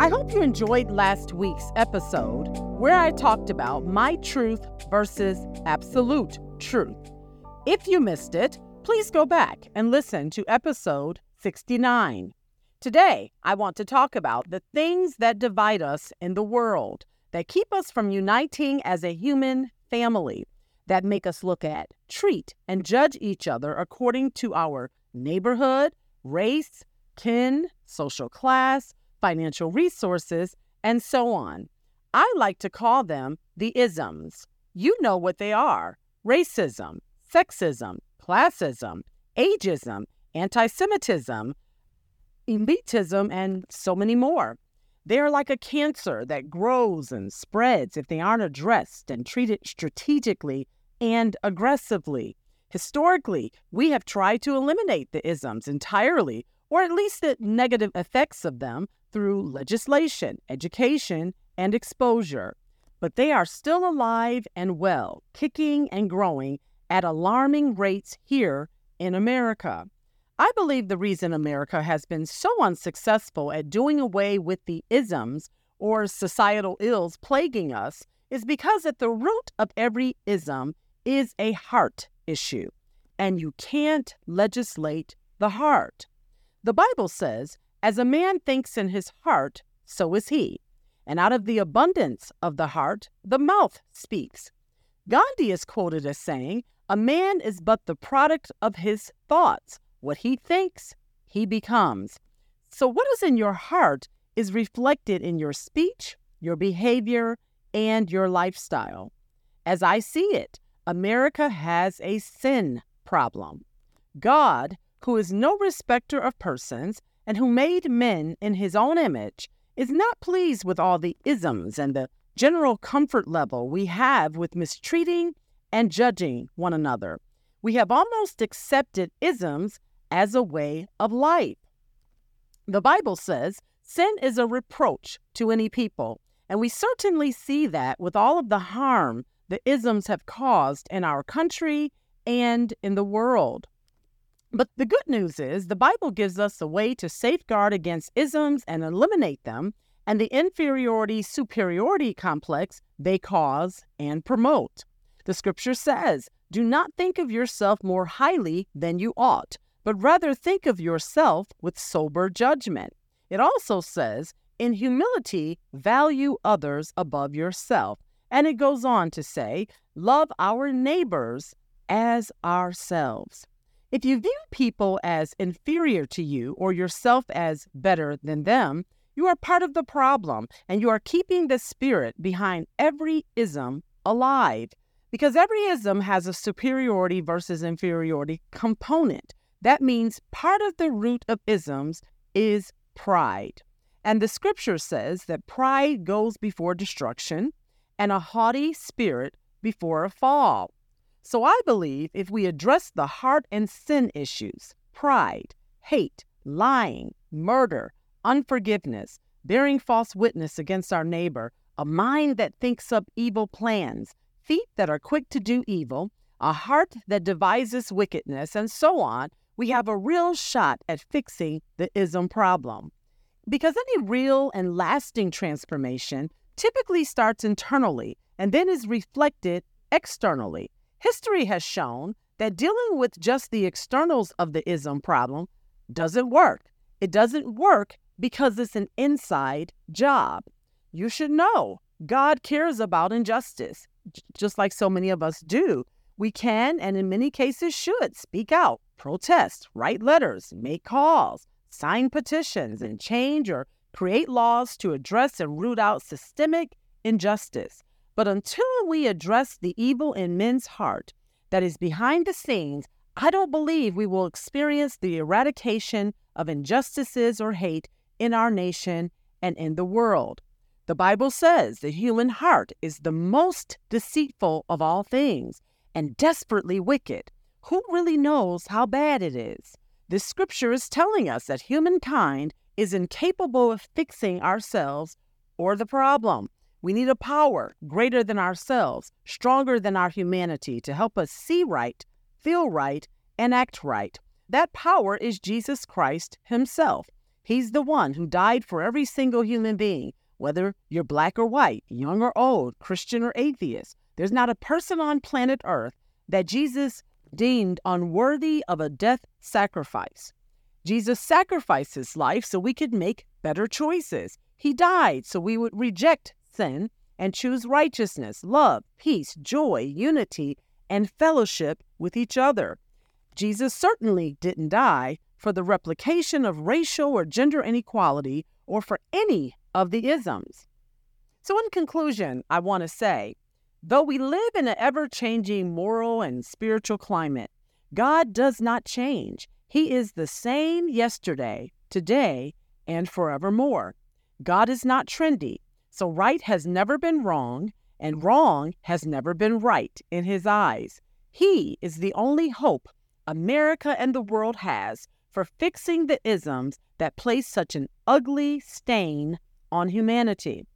I hope you enjoyed last week's episode where I talked about my truth versus absolute truth. If you missed it, please go back and listen to episode 69. Today, I want to talk about the things that divide us in the world, that keep us from uniting as a human family, that make us look at, treat, and judge each other according to our neighborhood, race, kin, social class, financial resources, and so on. I like to call them the isms. You know what they are racism, sexism, classism, ageism, anti Semitism, elitism, and so many more. They are like a cancer that grows and spreads if they aren't addressed and treated strategically and aggressively. Historically, we have tried to eliminate the isms entirely, or at least the negative effects of them, through legislation, education, and exposure. But they are still alive and well, kicking and growing at alarming rates here in America. I believe the reason America has been so unsuccessful at doing away with the isms or societal ills plaguing us is because at the root of every ism is a heart issue, and you can't legislate the heart. The Bible says, As a man thinks in his heart, so is he. And out of the abundance of the heart, the mouth speaks. Gandhi is quoted as saying, A man is but the product of his thoughts. What he thinks, he becomes. So, what is in your heart is reflected in your speech, your behavior, and your lifestyle. As I see it, America has a sin problem. God who is no respecter of persons, and who made men in his own image, is not pleased with all the isms and the general comfort level we have with mistreating and judging one another. We have almost accepted isms as a way of life. The Bible says sin is a reproach to any people, and we certainly see that with all of the harm the isms have caused in our country and in the world. But the good news is the Bible gives us a way to safeguard against isms and eliminate them and the inferiority superiority complex they cause and promote. The scripture says, Do not think of yourself more highly than you ought, but rather think of yourself with sober judgment. It also says, In humility, value others above yourself. And it goes on to say, Love our neighbors as ourselves. If you view people as inferior to you or yourself as better than them, you are part of the problem and you are keeping the spirit behind every ism alive. Because every ism has a superiority versus inferiority component. That means part of the root of isms is pride. And the scripture says that pride goes before destruction and a haughty spirit before a fall. So I believe if we address the heart and sin issues pride, hate, lying, murder, unforgiveness, bearing false witness against our neighbor, a mind that thinks up evil plans, feet that are quick to do evil, a heart that devises wickedness, and so on, we have a real shot at fixing the ism problem. Because any real and lasting transformation typically starts internally and then is reflected externally. History has shown that dealing with just the externals of the ism problem doesn't work. It doesn't work because it's an inside job. You should know God cares about injustice, just like so many of us do. We can, and in many cases should, speak out, protest, write letters, make calls, sign petitions, and change or create laws to address and root out systemic injustice. But until we address the evil in men's heart that is behind the scenes, I don't believe we will experience the eradication of injustices or hate in our nation and in the world. The Bible says the human heart is the most deceitful of all things and desperately wicked. Who really knows how bad it is? This scripture is telling us that humankind is incapable of fixing ourselves or the problem. We need a power greater than ourselves, stronger than our humanity to help us see right, feel right, and act right. That power is Jesus Christ Himself. He's the one who died for every single human being, whether you're black or white, young or old, Christian or atheist. There's not a person on planet Earth that Jesus deemed unworthy of a death sacrifice. Jesus sacrificed his life so we could make better choices. He died so we would reject sin and choose righteousness, love, peace, joy, unity, and fellowship with each other. Jesus certainly didn't die for the replication of racial or gender inequality or for any of the isms. So, in conclusion, I want to say though we live in an ever changing moral and spiritual climate, God does not change. He is the same yesterday, today, and forevermore. God is not trendy, so right has never been wrong, and wrong has never been right in His eyes. He is the only hope America and the world has for fixing the isms that place such an ugly stain on humanity.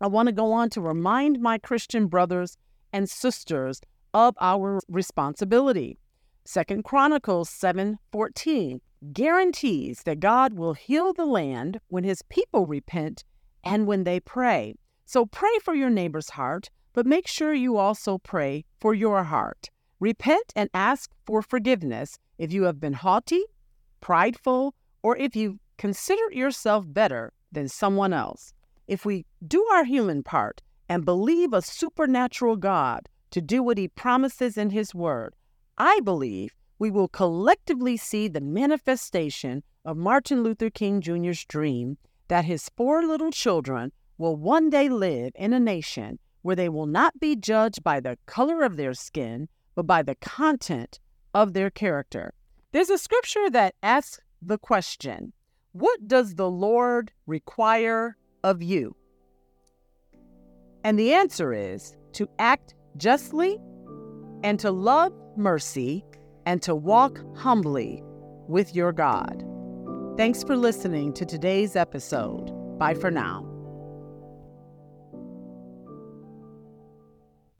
I want to go on to remind my Christian brothers and sisters of our responsibility. Second Chronicles 7:14 guarantees that God will heal the land when his people repent and when they pray. So pray for your neighbor's heart, but make sure you also pray for your heart. Repent and ask for forgiveness if you have been haughty, prideful, or if you consider yourself better than someone else. If we do our human part and believe a supernatural God to do what he promises in his word, I believe we will collectively see the manifestation of Martin Luther King Jr.'s dream that his four little children will one day live in a nation where they will not be judged by the color of their skin, but by the content of their character. There's a scripture that asks the question What does the Lord require of you? And the answer is to act justly and to love mercy and to walk humbly with your God. Thanks for listening to today's episode. Bye for now.